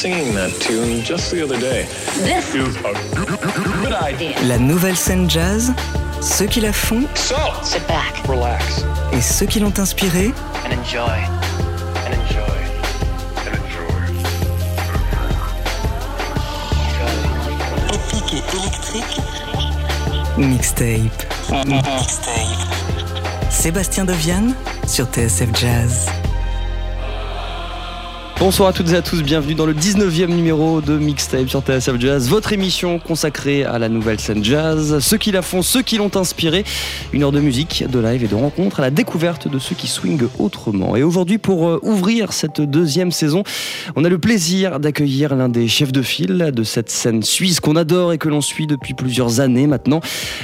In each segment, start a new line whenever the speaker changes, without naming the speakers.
singing that tune just the other day.
This is a good idea.
La nouvelle scène jazz, ceux qui la font
So,
Sit back
relax
et ceux qui l'ont inspirée,
and enjoy.
and enjoy. And enjoy.
épique et électrique, mixtape. Sébastien Deviane sur TSF Jazz.
Bonsoir à toutes et à tous, bienvenue dans le 19e numéro de Mixtape sur TSF Jazz, votre émission consacrée à la nouvelle scène jazz, ceux qui la font, ceux qui l'ont inspiré, une heure de musique, de live et de rencontres à la découverte de ceux qui swingent autrement. Et aujourd'hui, pour euh, ouvrir cette deuxième saison, on a le plaisir d'accueillir l'un des chefs de file de cette scène suisse qu'on adore et que l'on suit depuis plusieurs années maintenant.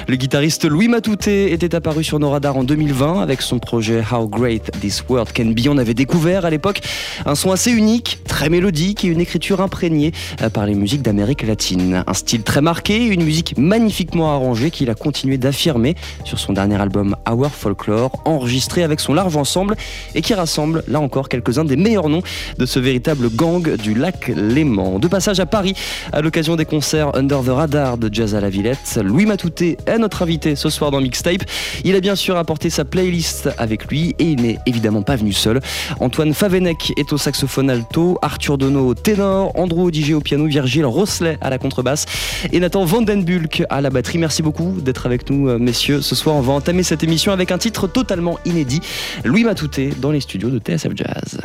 Le guitariste Louis Matouté était apparu sur nos radars en 2020 avec son projet How Great This World Can Be. On avait découvert à l'époque un son assez unique, très mélodique et une écriture imprégnée euh, par les musiques d'Amérique latine. Un style très marqué, une musique magnifiquement arrangée qu'il a continué d'affirmer sur son dernier album Our Folklore, enregistré avec son large ensemble et qui rassemble là encore quelques-uns des meilleurs noms de ce véritable gang du lac Léman. De passage à Paris à l'occasion des concerts Under the Radar de Jazz à la Villette, Louis Matouté est notre invité ce soir dans Mixtape. Il a bien sûr apporté sa playlist avec lui et il n'est évidemment pas venu seul. Antoine Favenec est au saxophone Arthur Dono au ténor, Andrew Odigé au piano, Virgile Rosselet à la contrebasse et Nathan Vandenbulk à la batterie. Merci beaucoup d'être avec nous, euh, messieurs. Ce soir, on va entamer cette émission avec un titre totalement inédit. Louis Matouté dans les studios de TSF Jazz.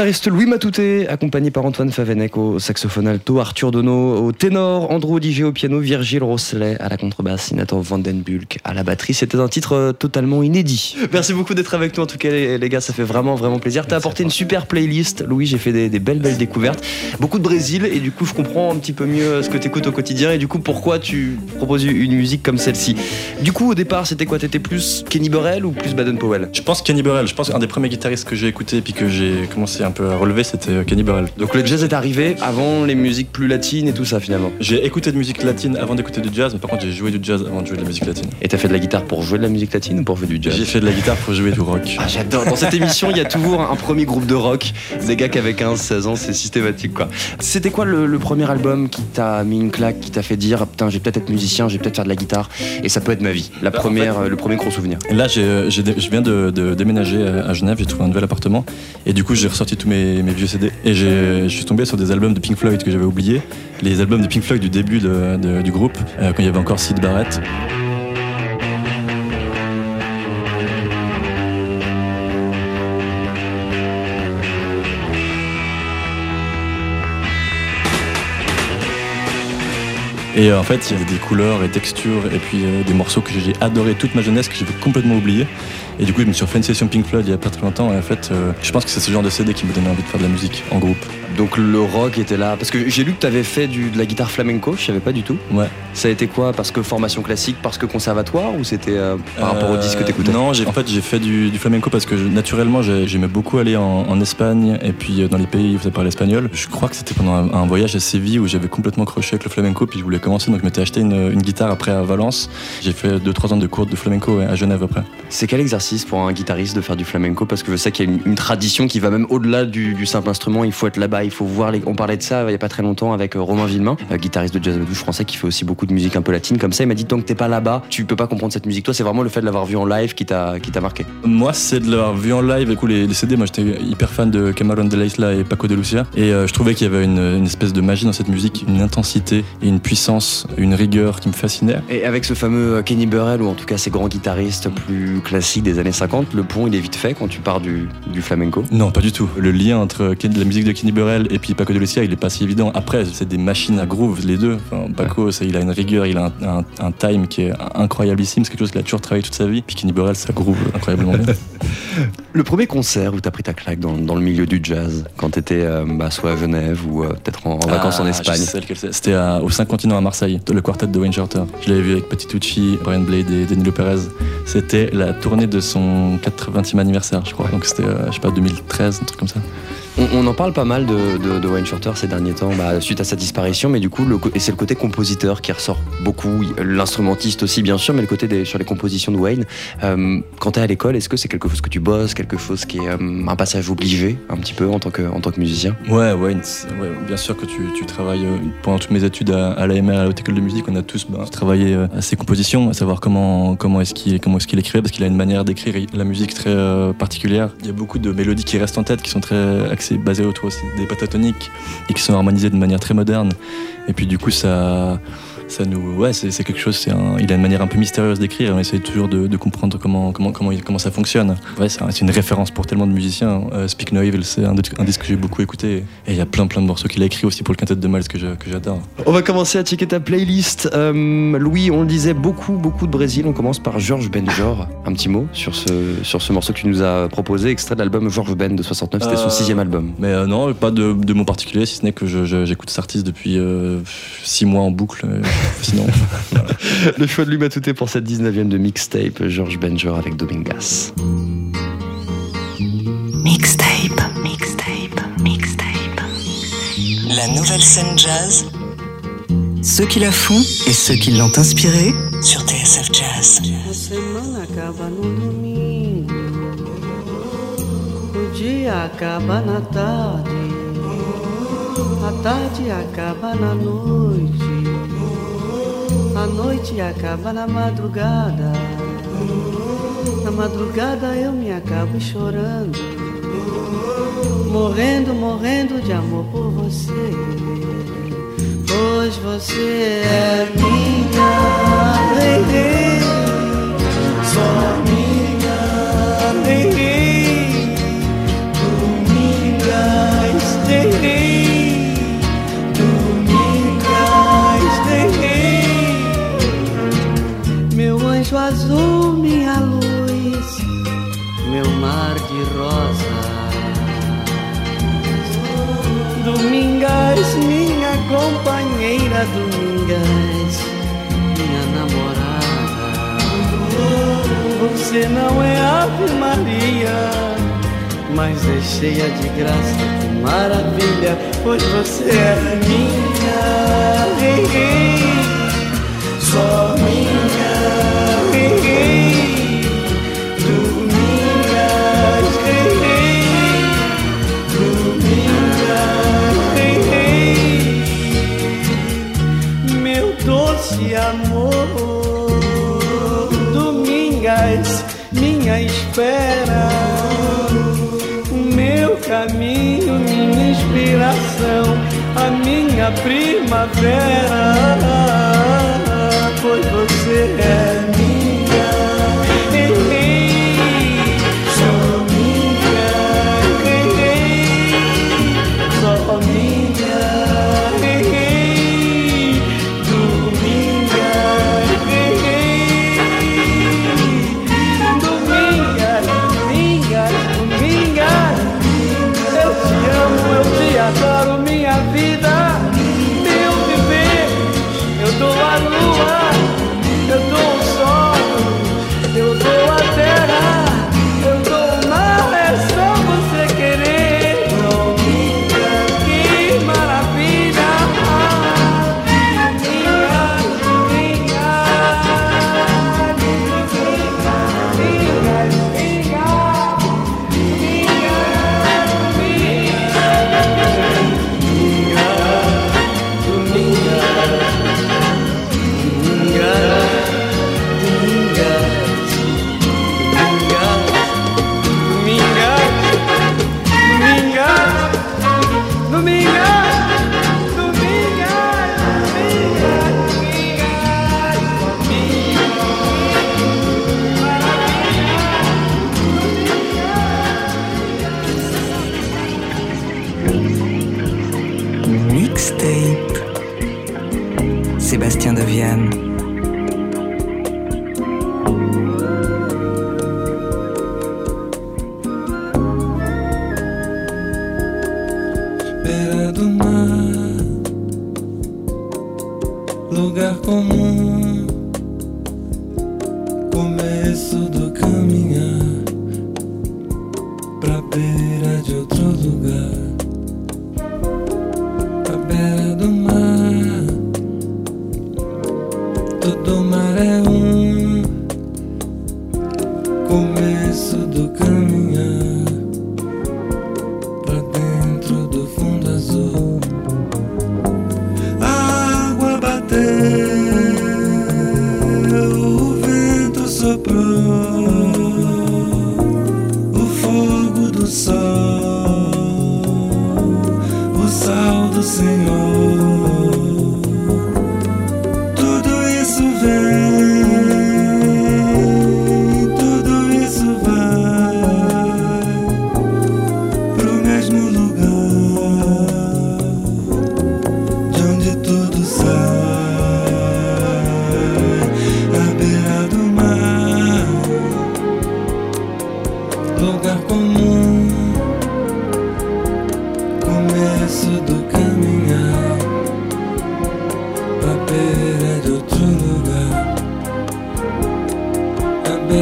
Guitariste Louis Matouté, accompagné par Antoine Favenec au saxophone alto, Arthur Dono au ténor, Andrew Odiger au piano, Virgile Rosselet à la contrebasse, Nathan Vandenbulk à la batterie. C'était un titre euh, totalement inédit. Merci beaucoup d'être avec nous en tout cas les, les gars, ça fait vraiment vraiment plaisir. T'as apporté une super playlist, Louis, j'ai fait des, des belles belles découvertes. Beaucoup de Brésil et du coup je comprends un petit peu mieux ce que t'écoutes au quotidien et du coup pourquoi tu proposes une musique comme celle-ci. Du coup au départ c'était quoi? T'étais plus Kenny Burrell ou plus Baden Powell?
Je pense Kenny Burrell. Je pense qu'un des premiers guitaristes que j'ai écouté puis que j'ai commencé un peu à relever, c'était euh, Kenny Burrell.
Donc le jazz est arrivé avant les musiques plus latines et tout ça finalement.
J'ai écouté de musique latine avant d'écouter du jazz, mais par contre j'ai joué du jazz avant de jouer de la musique latine.
Et t'as fait de la guitare pour jouer de la musique latine ou pour jouer du jazz
J'ai fait de la guitare pour jouer du rock.
Ah, j'adore. Dans cette émission, il y a toujours un premier groupe de rock. Des gars qui avaient 15-16 ans, c'est systématique quoi. C'était quoi le, le premier album qui t'a mis une claque, qui t'a fait dire putain, j'ai peut-être être musicien, j'ai peut-être faire de la guitare et ça peut être ma vie. La
Bah, en
première, euh, le premier gros souvenir.
Là, j'ai, j'ai dé- je viens de, de déménager à Genève, j'ai trouvé un nouvel appartement. Et du coup, j'ai ressorti tous mes, mes vieux CD. Et j'ai- je suis tombé sur des albums de Pink Floyd que j'avais oubliés. Les albums de Pink Floyd du début de- de- du groupe, euh, quand il y avait encore Sid Barrett. Et euh, en fait, il y avait des couleurs et textures et puis euh, des morceaux que j'ai adoré toute ma jeunesse que j'avais complètement oublié. Et du coup, je me suis refait une session Pink Floyd il y a pas très longtemps. Et en fait, euh, je pense que c'est ce genre de CD qui me donnait envie de faire de la musique en groupe.
Donc le rock était là. Parce que j'ai lu que t'avais fait du, de la guitare flamenco, je savais pas du tout.
Ouais.
Ça a été quoi? Parce que formation classique, parce que conservatoire ou c'était euh, par rapport au disque que
Euh,
t'écoutais?
Non, j'ai- en fait, j'ai fait du, du flamenco parce que je- naturellement, j'ai- j'aimais beaucoup aller en, en Espagne et puis euh, dans les pays où ça parle espagnol. Je crois que c'était pendant un, un voyage à Séville où j'avais complètement croché avec le flamenco puis je voulais commencer. Donc, je m'étais acheté une, une guitare après à Valence. J'ai fait 2-3 ans de cours de flamenco ouais, à Genève après.
C'est quel exercice pour un guitariste de faire du flamenco? Parce que je sais qu'il y a une, une tradition qui va même au-delà du, du simple instrument. Il faut être là-bas, il faut voir les. On parlait de ça il y a pas très longtemps avec euh, Romain Villemain, euh, guitariste de jazz douche français qui fait aussi beaucoup de musique un peu latine. Comme ça, il m'a dit tant que t'es pas là-bas, tu peux pas comprendre cette musique. Toi, c'est vraiment le fait de l'avoir vu en live qui t'a qui t'a marqué.
Moi, c'est de l'avoir vu en live coup, les, les CD. Moi, j'étais hyper fan de Cameron de la Isla et Paco de Lucia. Et euh, je trouvais qu'il y avait une, une espèce de magie dans cette musique, une intensité et une puissance, une rigueur qui me fascinait.
Et avec ce fameux Kenny Burrell ou en tout cas ces grands guitaristes plus classiques des années 50, le pont il est vite fait quand tu pars du, du flamenco?
Non, pas du tout. Le lien entre la musique de Kenny Burrell et puis Paco de Lucia, il est pas si évident. Après, c'est des machines à groove, les deux. Enfin, Paco, ça, il a une rigueur, il a un, un- un time qui est incroyablissime. C'est quelque chose qu'il a toujours travaillé toute sa vie. Puis Kenny Burrell, ça groove incroyablement bien.
Le premier concert où t'as pris ta claque dans, dans le milieu du jazz, quand t'étais euh, bah, soit à Genève ou euh, peut-être en, en vacances en
Ah,
Espagne.
C'était au 5 continents à Marseille, le quartet de Wayne Shorter. Je l'avais vu avec Petit Tucci, Brian Blade et Danilo Perez. C'était la tournée de son 80e anniversaire, je crois. Donc c'était, euh, je sais pas, 2013, un truc comme ça.
On, en parle pas mal de, Wayne Shorter ces derniers temps, bah, suite à sa disparition, mais du coup, c'est le côté compositeur qui ressort beaucoup, l'instrumentiste aussi bien sûr, mais le côté sur les compositions de Wayne. Euh, quand t'es à l'école, est-ce que c'est quelque chose que tu bosses, quelque chose qui est euh, un passage obligé un petit peu en tant que, en tant que musicien?
Ouais, Wayne, bien sûr que tu, tu travailles euh, pendant toutes mes études à, à l'AMR, à la Haute École de Musique, on a tous bah, travaillé à ses compositions, à savoir comment, comment est-ce qu'il comment qu'il écrivait, parce qu'il a une manière d'écrire la musique très particulière. Il y a beaucoup de mélodies qui restent en tête, qui sont très axées, basées autour aussi des pentatoniques et qui sont harmonisées de manière très moderne. Et puis du coup, ça, ça nous, ouais, c'est quelque chose. C'est un, il a une manière un peu mystérieuse d'écrire. On essaie toujours de, de comprendre comment, comment, comment, il- comment ça fonctionne. Ouais, c'est un- c'est une référence pour tellement de musiciens. Euh, Speak No Evil, c'est un, disque que j'ai beaucoup écouté. Et il y a plein plein de morceaux qu'il a écrit aussi pour le quintet de Miles que j'adore.
On va commencer à checker ta playlist. Euh, Louis, on le disait, beaucoup, beaucoup de Brésil. On commence par Georges Benjor. Un petit mot sur ce, sur ce morceau que tu nous as proposé, extrait de l'album Georges Ben de 69. C'était son
Euh,
sixième album.
Mais euh, non, pas de, de mot particulier, si ce n'est que j'écoute cet artiste depuis six mois en boucle. Sinon,
Le choix de lui Matouté pour cette 19e de mixtape, Georges Benjor avec Domingas.
Mixtape, mixtape, mixtape. La nouvelle scène jazz. Ceux qui la font et ceux qui l'ont inspirée sur TSF Jazz.
A semana acaba no domingo, o dia acaba na tarde, a tarde acaba na noite, a noite acaba na madrugada, na madrugada eu me acabo chorando, morrendo, morrendo de amor por você. Pois você é minha lady, Vera Domingas, minha namorada. Você não é Ave Maria mas é cheia de graça, que maravilha, pois você é minha. Ei, ei. espera. O meu caminho, minha inspiração, a minha primavera.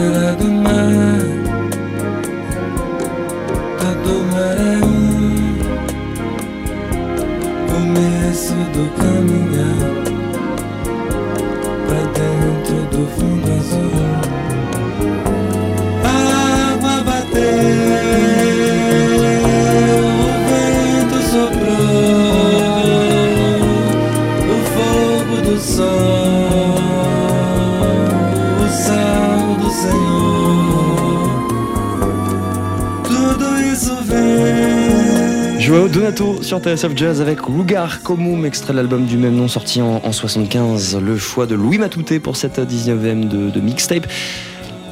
beira do mar Todo mar é um Começo do caminhar Pra dentro do fundo azul.
Joao Donato sur TSF Jazz avec Lugar Comum, extrait de l'album du même nom sorti en, en 75. Le choix de Louis Matouté pour cette 19e de mixtape.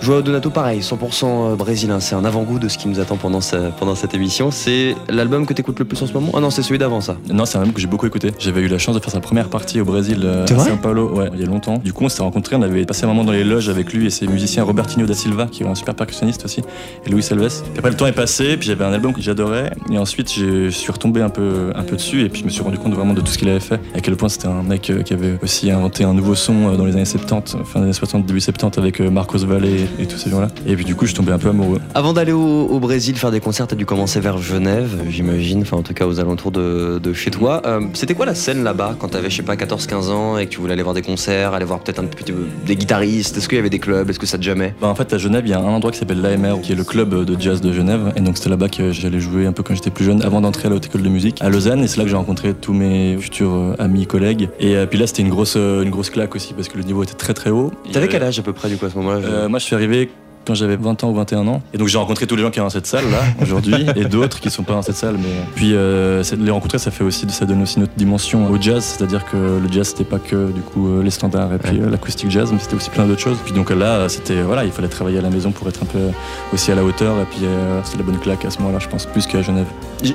Joao Donato, pareil, 100% brésilien. C'est un avant-goût de ce qui nous attend pendant, ce- pendant cette émission. C'est l'album que t'écoutes le plus en ce moment? Ah non, c'est celui d'avant, ça.
Non, c'est un album que j'ai beaucoup écouté. J'avais eu la chance de faire sa première partie au Brésil, euh, à São Paulo, ouais, il y a longtemps. Du coup, on s'est rencontrés, on avait passé un moment dans les loges avec lui et ses musiciens Robertinho da Silva, qui est un super percussionniste aussi, et Luis Alves. Puis après, le temps est passé, puis j'avais un album que j'adorais, et ensuite, je suis retombé un peu, un peu dessus, et puis je me suis rendu compte vraiment de tout ce qu'il avait fait, à quel point c'était un mec euh, qui avait aussi inventé un nouveau son euh, dans les années 70, fin des années 60, début 70, avec euh, Marcos Valle et, tous ces gens-là. Et puis du coup, je suis tombé un peu amoureux.
Avant d'aller au, au Brésil faire des concerts, t'as dû commencer vers Genève, j'imagine, enfin en tout cas aux alentours de, de chez toi. Euh, C'était quoi la scène là-bas quand t'avais, je sais pas, 14-15 ans et que tu voulais aller voir des concerts, aller voir peut-être un petit peu des guitaristes? Est-ce qu'il y avait des clubs? Est-ce que ça te jamais
Bah, en fait, à Genève, il y a un endroit qui s'appelle l'AMR, qui est le club de jazz de Genève. Et donc, c'était là-bas que j'allais jouer un peu quand j'étais plus jeune, avant d'entrer à la haute école de musique à Lausanne. Et c'est là que j'ai rencontré tous mes futurs euh, amis, collègues. Et euh, puis là, c'était une grosse, une grosse claque aussi, parce que le niveau était très très haut.
T'avais quel âge à peu près du coup à ce moment-là?
Euh, Moi, je suis arrivé quand j'avais 20 ans ou 21 ans. Et donc j'ai rencontré tous les gens qui sont dans cette salle là aujourd'hui et d'autres qui sont pas dans cette salle. Mais puis euh, les rencontrer, ça fait aussi, ça donne aussi une autre dimension au jazz. C'est-à-dire que le jazz c'était pas que du coup euh, les standards et puis euh, l'acoustique jazz, mais c'était aussi plein d'autres choses. Puis donc là, c'était voilà, il fallait travailler à la maison pour être un peu aussi à la hauteur. Et puis euh, c'était la bonne claque à ce moment-là, je pense, plus qu'à Genève.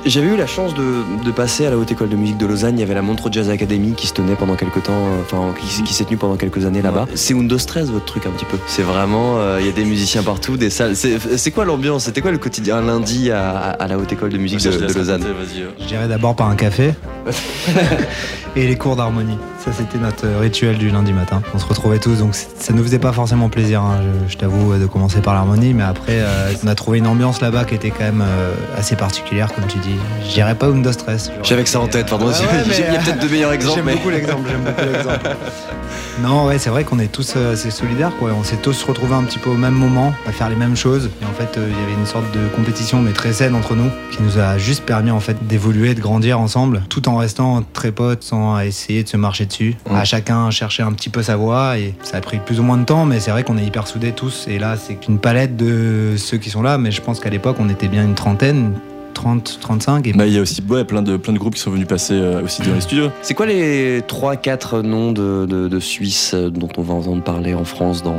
J'avais eu la chance de, de passer à la Haute École de Musique de Lausanne. Il y avait la Montre Jazz Academy qui se tenait pendant quelques temps, enfin qui, qui s'est tenue pendant quelques années là-bas. C'est Windows 13 votre truc un petit peu. C'est vraiment, euh, il y a des musiciens partout, des salles. C'est quoi l'ambiance? C'était quoi le quotidien un lundi à, à la Haute École de Musique
Ça,
de, Lausanne?
raconter, euh.
Je dirais d'abord par un café et les cours d'harmonie. Ça, c'était notre rituel du lundi matin. On se retrouvait tous, donc ça nous faisait pas forcément plaisir, hein, je, je t'avoue, de commencer par l'harmonie, mais après, euh, on a trouvé une ambiance là-bas qui était quand même euh, assez particulière, comme tu dis. Je dirais pas Windows Stress.
J'avais que ça en tête, pardon.
ouais, ouais, mais,
il y a peut-être de meilleurs exemples,
J'aime
mais.
beaucoup l'exemple, j'aime beaucoup l'exemple. Non, ouais, c'est vrai qu'on est tous euh, assez solidaires, quoi. On s'est tous retrouvés un petit peu au même moment, à faire les mêmes choses. Et en fait, euh, il y avait une sorte de compétition, mais très saine entre nous, qui nous a juste permis, en fait, d'évoluer, de grandir ensemble, tout en restant très potes, sans essayer de se marcher dessus.
Mm.
À chacun chercher un petit peu sa voie, et ça a pris plus ou moins de temps, mais c'est vrai qu'on est hyper soudés tous. Et là, c'est une palette de ceux qui sont là, mais je pense qu'à l'époque, on était bien une trentaine. 30, 35 et
Bah, il y a aussi ouais, plein, de, plein de groupes qui sont venus passer euh, aussi dans les studios.
C'est quoi les 3-4 noms de, de, de Suisses euh, dont on va entendre parler en France dans,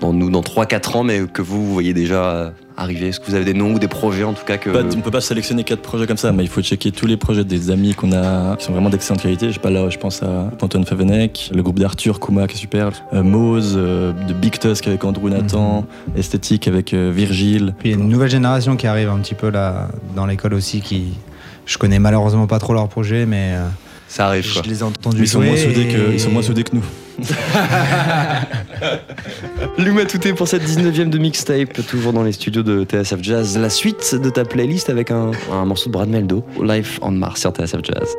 dans nous dans 3-4 ans, mais que vous, vous voyez déjà euh, arriver Est-ce que vous avez des noms ou des projets en tout cas que.
Pas- on peut pas sélectionner quatre projets comme ça, mais il faut checker tous les projets des amis qu'on a, qui sont vraiment d'excellente qualité. Je sais pas là, je pense à Antoine Favenec, le groupe d'Arthur Kouma qui est super, euh, Mose, euh, de Big Tusk avec Andrew Nathan, Esthétique avec euh, Virgile.
Puis il y a une nouvelle génération qui arrive un petit peu là dans l'école aussi qui je connais malheureusement pas trop leurs projets mais euh,
Ça arrive quoi.
je les ai entendus
ils sont, moins soudés
et-
que, ils sont moins soudés que nous.
Luma Touté pour cette 19ème de mixtape, toujours dans les studios de TSF Jazz. La suite de ta playlist avec un, un morceau de Brad Meldo, Life on Mars sur TSF Jazz.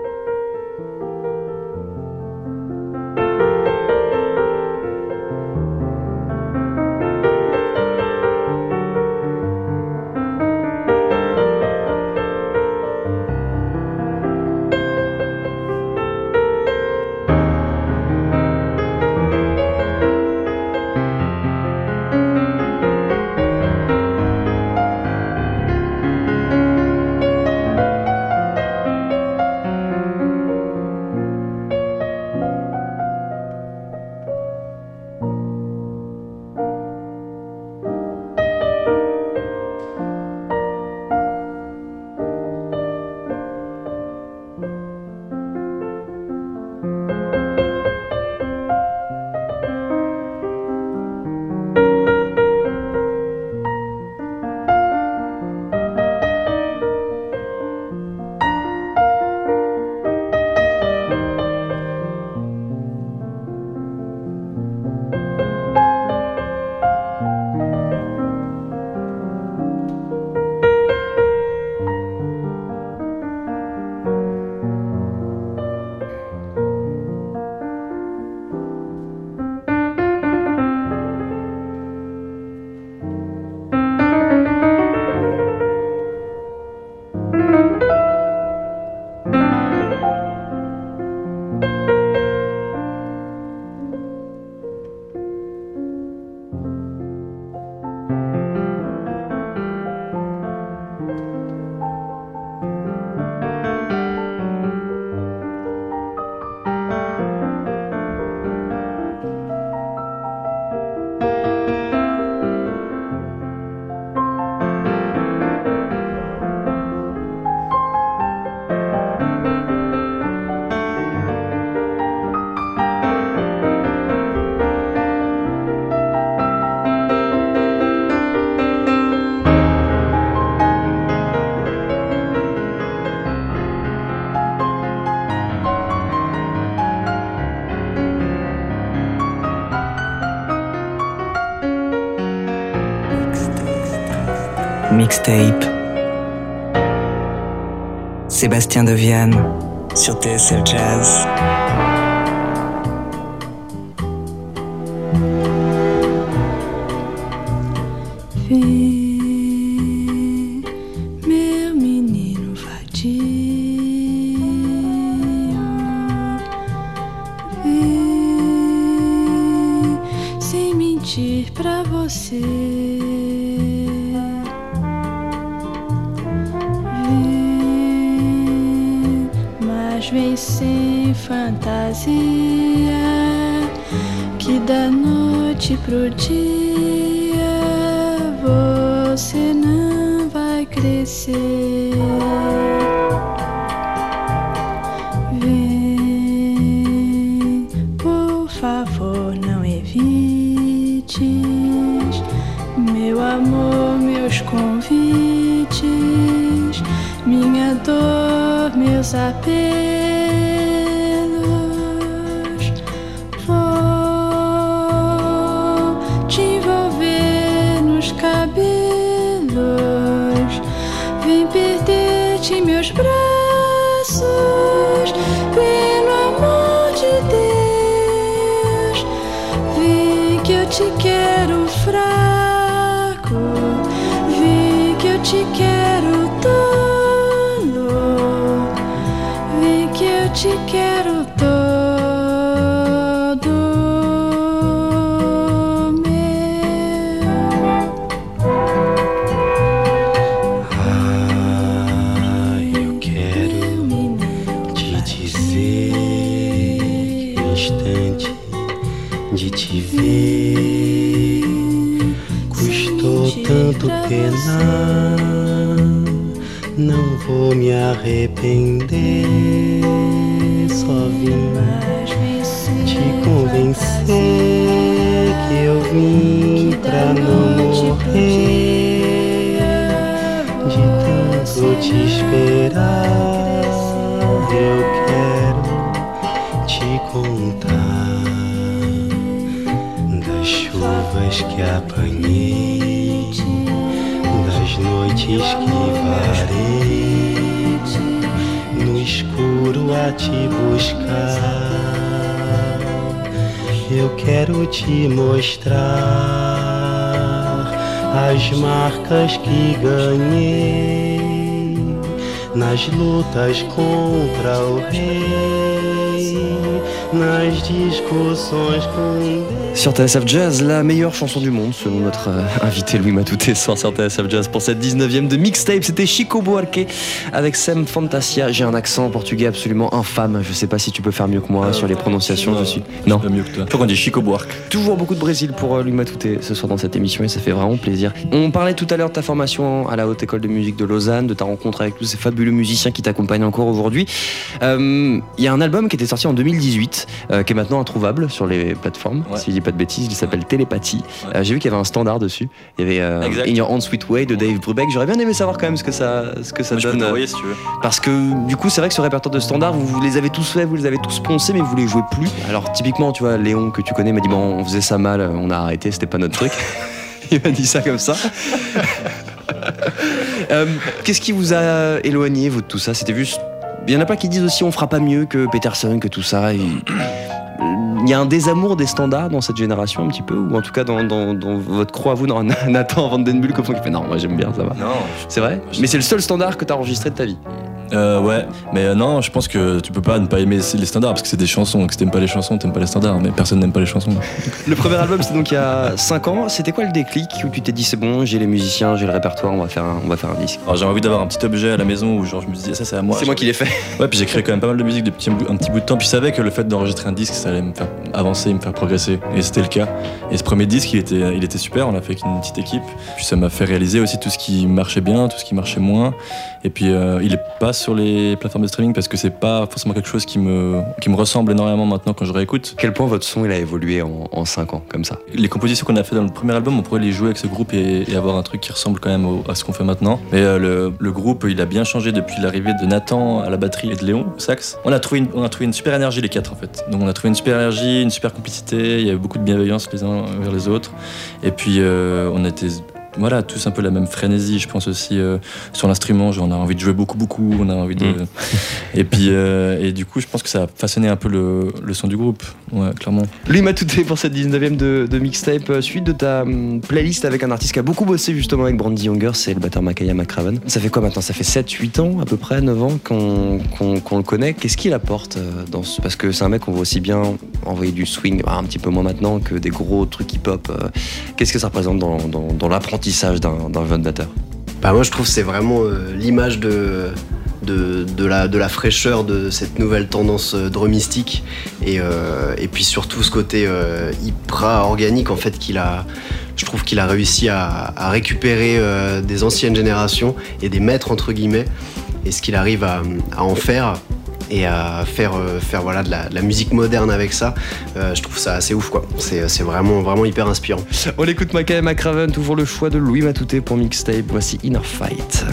Sébastien Deviane sur TSF Jazz.
meu
saber. Arrepender, só vim te convencer que eu vim pra não morrer. De tanto te esperar, eu quero te contar das chuvas que apanhei, das noites que varei te buscar. Eu quero te mostrar as marcas que ganhei nas lutas contra o rei, nas discussões com Deus.
Sur TSF Jazz, la meilleure chanson du monde, selon notre euh, invité Louis Matouté ce soir sur TSF Jazz pour cette 19e de mixtape. C'était Chico Buarque avec Sem Fantasia. J'ai un accent portugais absolument infâme. Je sais pas si tu peux faire mieux que moi sur les prononciations. Je suis. Non.
Mieux que toi. Crois qu'on dit Chico Buarque.
Toujours beaucoup de Brésil pour euh, Louis Matouté ce soir dans cette émission et ça fait vraiment plaisir. On parlait tout à l'heure de ta formation à la Haute École de Musique de Lausanne, de ta rencontre avec tous ces fabuleux musiciens qui t'accompagnent encore aujourd'hui. Euh, Il y a un album qui était sorti en 2018, euh, qui est maintenant introuvable sur les plateformes,
Ouais.
si pas de bêtises. Il s'appelle Télépathie.
Ouais.
Euh, J'ai vu qu'il y avait un standard dessus. Il y avait euh. In Your Own Sweet Way de Dave Brubeck. J'aurais bien aimé savoir quand même ce que ça, ce que ça
Moi, je peux
donne. euh,
t'envoyer si tu veux.
parce que du coup, c'est vrai que ce répertoire de standards, vous, vous les avez tous faits, vous les avez tous poncés, mais vous les jouez plus. Alors typiquement, tu vois, Léon que tu connais m'a dit bon, on faisait ça mal, on a arrêté, c'était pas notre truc. Il m'a dit ça comme ça. Euh, Qu'est-ce qui vous a éloigné vous de tout ça? C'était juste. Il y en a pas qui disent aussi on fera pas mieux que Peterson, que tout ça. et- Il y a un désamour des standards dans cette génération un petit peu, ou en tout cas dans, dans- dans votre croix à vous, dans Nathan Van Den Bulk au fond qui fait non, moi j'aime bien, ça va.
Non,
C'est vrai? Mais c'est le seul standard que tu as enregistré de ta vie.
Euh, ouais, mais euh, non, je pense que tu peux pas ne pas aimer les standards parce que c'est des chansons. Donc si t'aimes pas les chansons, t'aimes pas les standards. Mais personne n'aime pas les chansons.
Le premier album, c'était donc il y a 5 ans. C'était quoi le déclic où tu t'es dit c'est bon, j'ai les musiciens, j'ai le répertoire, on va faire un, on va faire un disque?
Alors j'ai envie d'avoir un petit objet à la maison où genre je me disais ça c'est à moi.
C'est moi qui l'ai fait.
Ouais, puis j'ai créé quand même pas mal de musique depuis un petit bout de temps. Puis je savais que le fait d'enregistrer un disque, ça allait me faire avancer, me faire progresser. Et c'était le cas. Et ce premier disque, il était, il était super. On l'a fait avec une petite équipe. Puis ça m'a fait réaliser aussi tout ce qui marchait bien, tout ce qui marchait moins. Et puis euh, il est pas sur les plateformes de streaming parce que c'est pas forcément quelque chose qui me, qui me ressemble énormément maintenant quand je réécoute.
Quel point votre son il a évolué en, 5 ans comme ça?
Les compositions qu'on a fait dans le premier album, on pourrait les jouer avec ce groupe et, et avoir un truc qui ressemble quand même au- à ce qu'on fait maintenant. Mais euh, le, le groupe, il a bien changé depuis l'arrivée de Nathan à la batterie et de Léon au sax. On a trouvé une, on a trouvé une super énergie les quatre en fait. Donc on a trouvé une super énergie, une super complicité. Il y avait beaucoup de bienveillance les uns vers les autres. Et puis euh, on était voilà, tous un peu la même frénésie. Je pense aussi euh, sur l'instrument, on a envie de jouer beaucoup, beaucoup. On a envie de.
Mm.
Et puis, euh, et du coup, je pense que ça a façonné un peu le, le son du groupe. Ouais, clairement.
Lui m'a tout pour cette 19ème de, de mixtape. Euh, Suite de ta hum, playlist avec un artiste qui a beaucoup bossé justement avec Brandy Younger, c'est le batteur Makaya McCraven. Ça fait quoi maintenant? Ça fait 7-8 ans à peu près, 9 ans qu'on le connaît. Qu'est-ce qu'il apporte dans ce... Parce que c'est un mec qu'on voit aussi bien envoyer du swing, bah, un petit peu moins maintenant, que des gros trucs hip-hop. Qu'est-ce que ça représente dans, dans- dans l'apprentissage d'un jeune
Bah moi je trouve que c'est vraiment euh, l'image de, la, fraîcheur de cette nouvelle tendance euh, drumistique et, euh, et puis surtout ce côté hyper organique en fait qu'il a je trouve qu'il a réussi à, récupérer des anciennes générations et des maîtres entre guillemets et ce qu'il arrive à en faire et à faire, euh, faire voilà, de, la, musique moderne avec ça, euh, je trouve ça assez ouf quoi. C'est c'est vraiment, vraiment hyper inspirant.
On écoute Makaya McCraven, toujours le choix de Louis Matouté pour mixtape. Voici Inner Fight.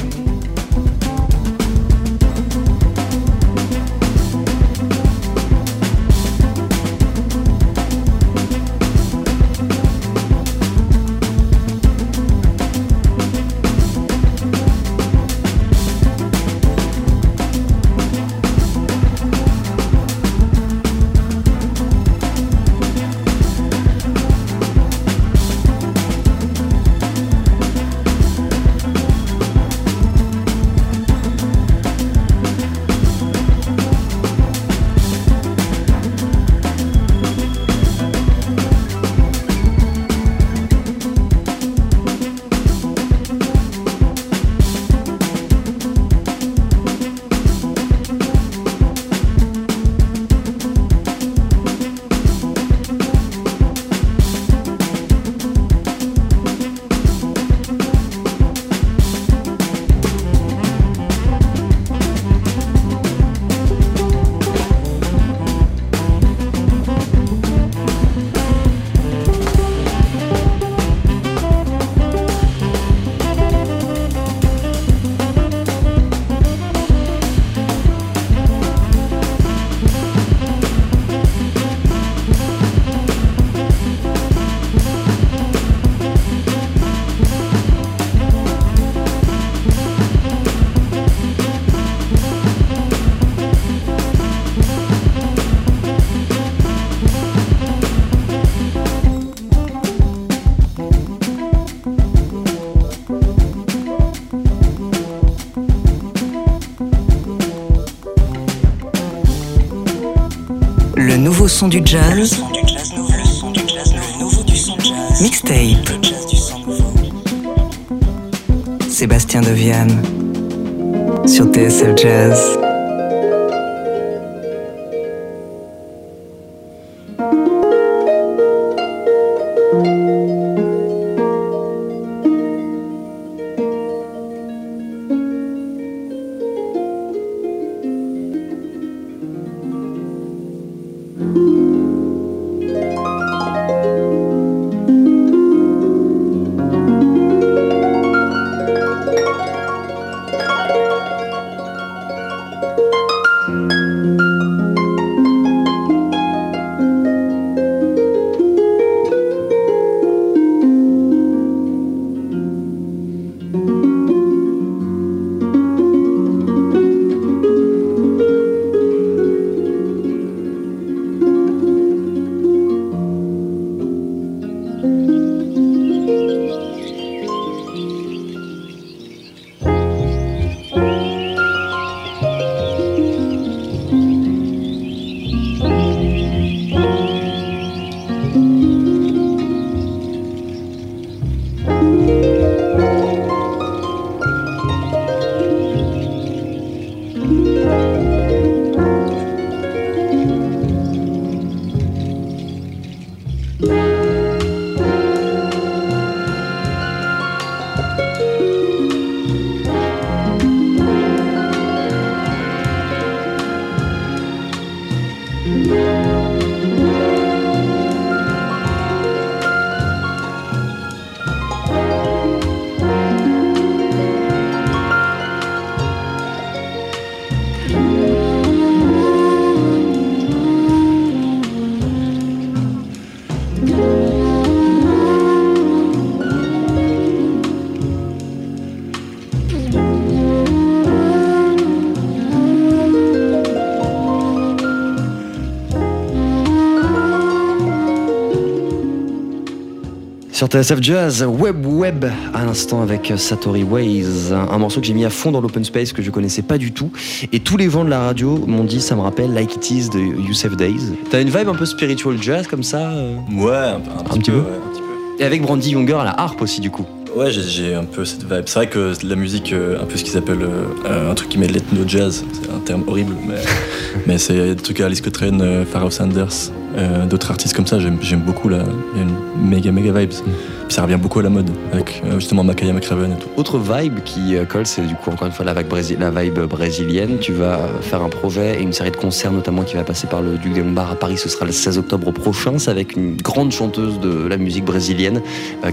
Son du jazz. Mixtape. Sébastien Deviane. Sur TSF Jazz.
Sur TSF Jazz, Web Web, à l'instant avec Satori Ways, un morceau que j'ai mis à fond dans l'open space que je connaissais pas du tout. Et tous les vents de la radio m'ont dit ça me rappelle Like It Is de Youssef Days. T'as une vibe un peu spiritual jazz comme ça euh?
Ouais, un, peu- un petit, peu. ouais, un petit peu.
Et avec Brandy Younger à la harpe aussi du coup.
Ouais, j'ai- j'ai un peu cette vibe. C'est vrai que la musique, euh, un peu ce qu'ils appellent euh, un truc qui met de l'ethno-jazz, c'est un terme horrible, mais, mais c'est des trucs à Alice Coltrane, euh, Pharoah Sanders, euh, d'autres artistes comme ça, j'aime beaucoup là. Il y a une méga méga vibes. Puis ça revient beaucoup à la mode, avec euh, justement Makaya McRaven et tout.
Autre vibe qui euh, colle, c'est du coup encore une fois la, vague brésil- la vibe brésilienne. Tu vas faire un projet et une série de concerts notamment qui va passer par le Duc des Lombards à Paris. Ce sera le 16 octobre prochain. C'est avec une grande chanteuse de la musique brésilienne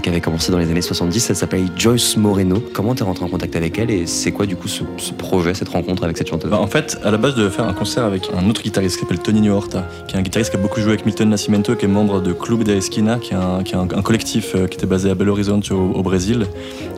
qui avait commencé dans les années 70. Elle s'appelle Joyce Moreno. Comment t'es rentré en contact avec elle et c'est quoi du coup ce, ce projet, cette rencontre? Avec cette chanteuse
Bah, en fait, à la base, je devais faire un concert avec un autre guitariste qui s'appelle Tony Horta, qui est un guitariste qui a beaucoup joué avec Milton Nascimento, qui est membre de Club da Esquina, qui est un, qui est un- collectif euh, qui était basé à Belo Horizonte au, Brésil,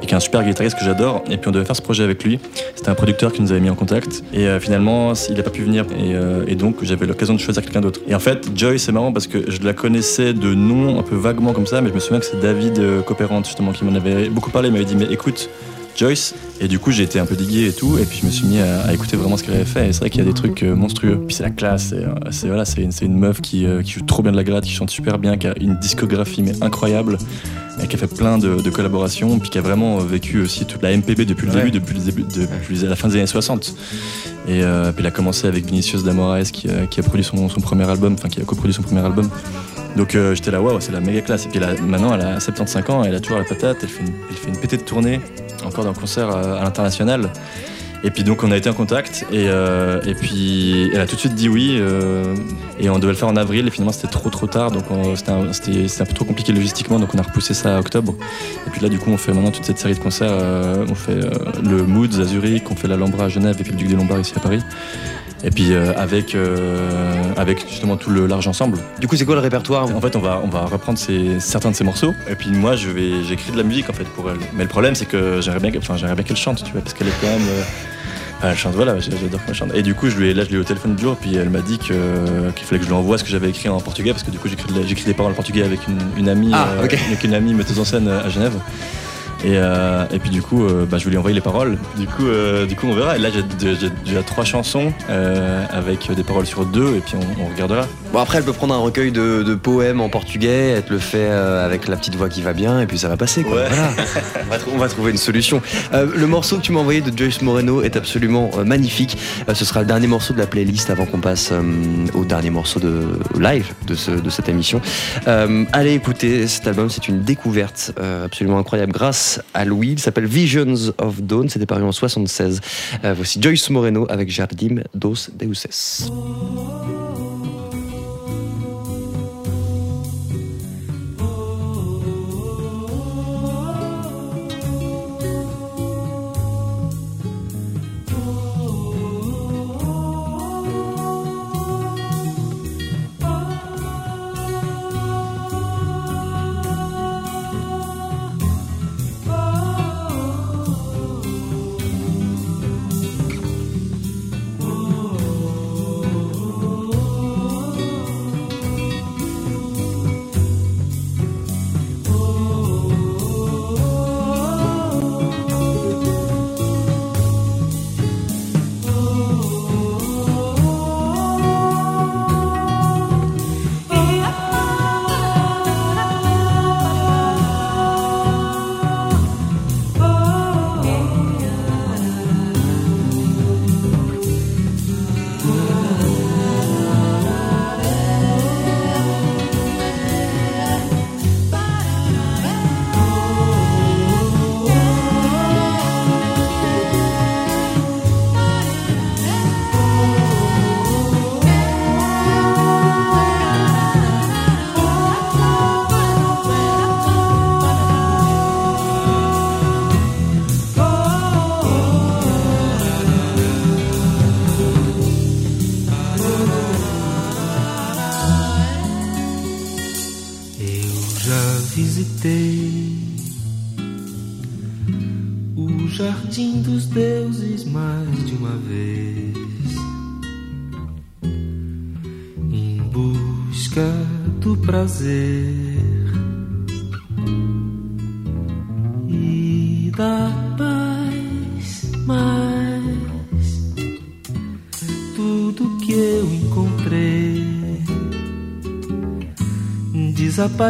et qui est un super guitariste que j'adore. Et puis on devait faire ce projet avec lui. C'était un producteur qui nous avait mis en contact. Et euh, finalement, il n'a pas pu venir. Et, euh, et donc, j'avais l'occasion de choisir quelqu'un d'autre. Et en fait, Joy, c'est marrant parce que je la connaissais de nom, un peu vaguement comme ça, mais je me souviens que c'est David Copperant, justement, qui m'en avait beaucoup parlé. Il m'avait dit, mais écoute, Joyce. Et du coup, j'ai été un peu digué et tout. Et puis, je me suis mis à, à écouter vraiment ce qu'elle avait fait. Et c'est vrai qu'il y a des trucs euh, monstrueux. Puis, c'est la classe. C'est, euh, voilà, c'est, une, c'est une meuf qui, euh, qui joue trop bien de la gratte, qui chante super bien, qui a une discographie mais incroyable. Et qui a fait plein de, de collaborations. Puis, qui a vraiment vécu aussi toute la MPB depuis le
Ouais.
début, depuis, le début, depuis la fin des années 60. Et euh, puis, elle a commencé avec Vinicius Damoraes, qui, qui a produit son, son premier album, enfin, qui a coproduit son premier album. Donc euh, j'étais là, waouh, c'est la méga classe. Et puis là, maintenant, elle a 75 ans, elle a toujours la patate, elle fait une, elle fait une pétée de tournée, encore d'un concert à l'international. Et puis donc on a été en contact et, euh, puis elle a tout de suite dit oui euh, et on devait le faire en avril. Et finalement c'était trop trop tard. Donc on- c'était un, un peu trop compliqué logistiquement. Donc on a repoussé ça à octobre. Et puis là du coup on fait maintenant toute cette série de concerts euh, on fait le Moods à Zurich on fait l'Alhambra à Genève et puis le Duc des Lombards ici à Paris et puis euh, avec euh, avec justement tout le large ensemble
Du coup, c'est quoi le répertoire
en fait, on va, on va reprendre certains de ces morceaux. Et puis moi, je vais, j'écris de la musique en fait pour elle. Mais le problème, c'est que j'aimerais bien, qu'elle- enfin, j'aimerais bien qu'elle chante, tu vois, parce qu'elle est quand même. euh, elle chante, voilà, j'adore qu'elle chante. Et du coup, je lui ai, là, je l'ai eu au téléphone du jour, puis elle m'a dit que, qu'il fallait que je lui envoie ce que j'avais écrit en portugais, parce que du coup, j'écris, de la- j'écris des paroles en portugais avec une, une amie,
Ah,
avec une amie metteuse en scène à Genève. Et, euh, et puis du coup, euh, bah, je lui envoyer les paroles. Du coup, euh, du coup, on verra. Et là, j'ai, déjà trois chansons avec des paroles sur deux, et puis on, on regardera.
Bon, après, elle peut prendre un recueil de, de poèmes en portugais, elle te le fait euh, avec la petite voix qui va bien, et puis ça va passer. Quoi.
Ouais.
Voilà. on, va, tr- on va trouver une solution. Euh, le morceau que tu m'as envoyé de Joyce Moreno est absolument euh, magnifique. Euh, ce sera le dernier morceau de la playlist avant qu'on passe euh, au dernier morceau de live de, ce- de cette émission. Euh, allez écouter cet album, c'est une découverte euh, absolument incroyable grâce à Louis. Il s'appelle Visions of Dawn, c'était paru en 76. Euh, voici Joyce Moreno avec Jardim dos Deuses.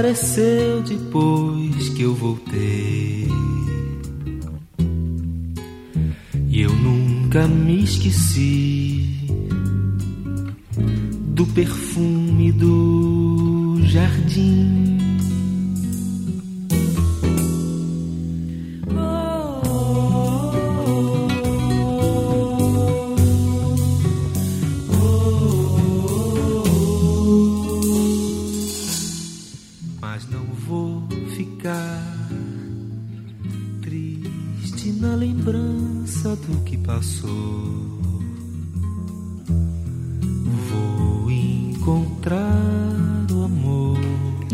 Desapareceu depois que eu voltei. E eu nunca me esqueci do perfume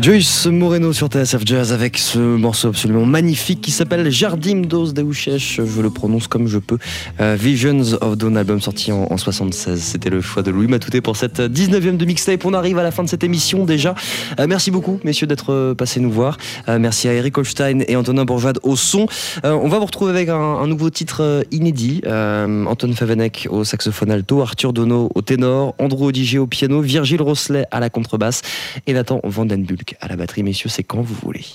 Joyce Moreno sur TSF Jazz avec ce morceau absolument magnifique qui s'appelle Jardim dos Deuchesh, je le prononce comme je peux. Euh, Visions of Dawn, album sorti en, en 76. C'était le choix de Louis Matouté pour cette 19e de mixtape. On arrive à la fin de cette émission déjà. Euh, merci beaucoup, messieurs, d'être euh, passés nous voir. Merci à Eric Holstein et Antonin Bourgeade au son. On va vous retrouver avec un, nouveau titre inédit. Anton Favenek au saxophone alto, Arthur Dono au ténor, Andrew Odiger au piano, Virgile Rosselet à la contrebasse et Nathan Vandenbulk à la batterie. Messieurs, c'est quand vous voulez.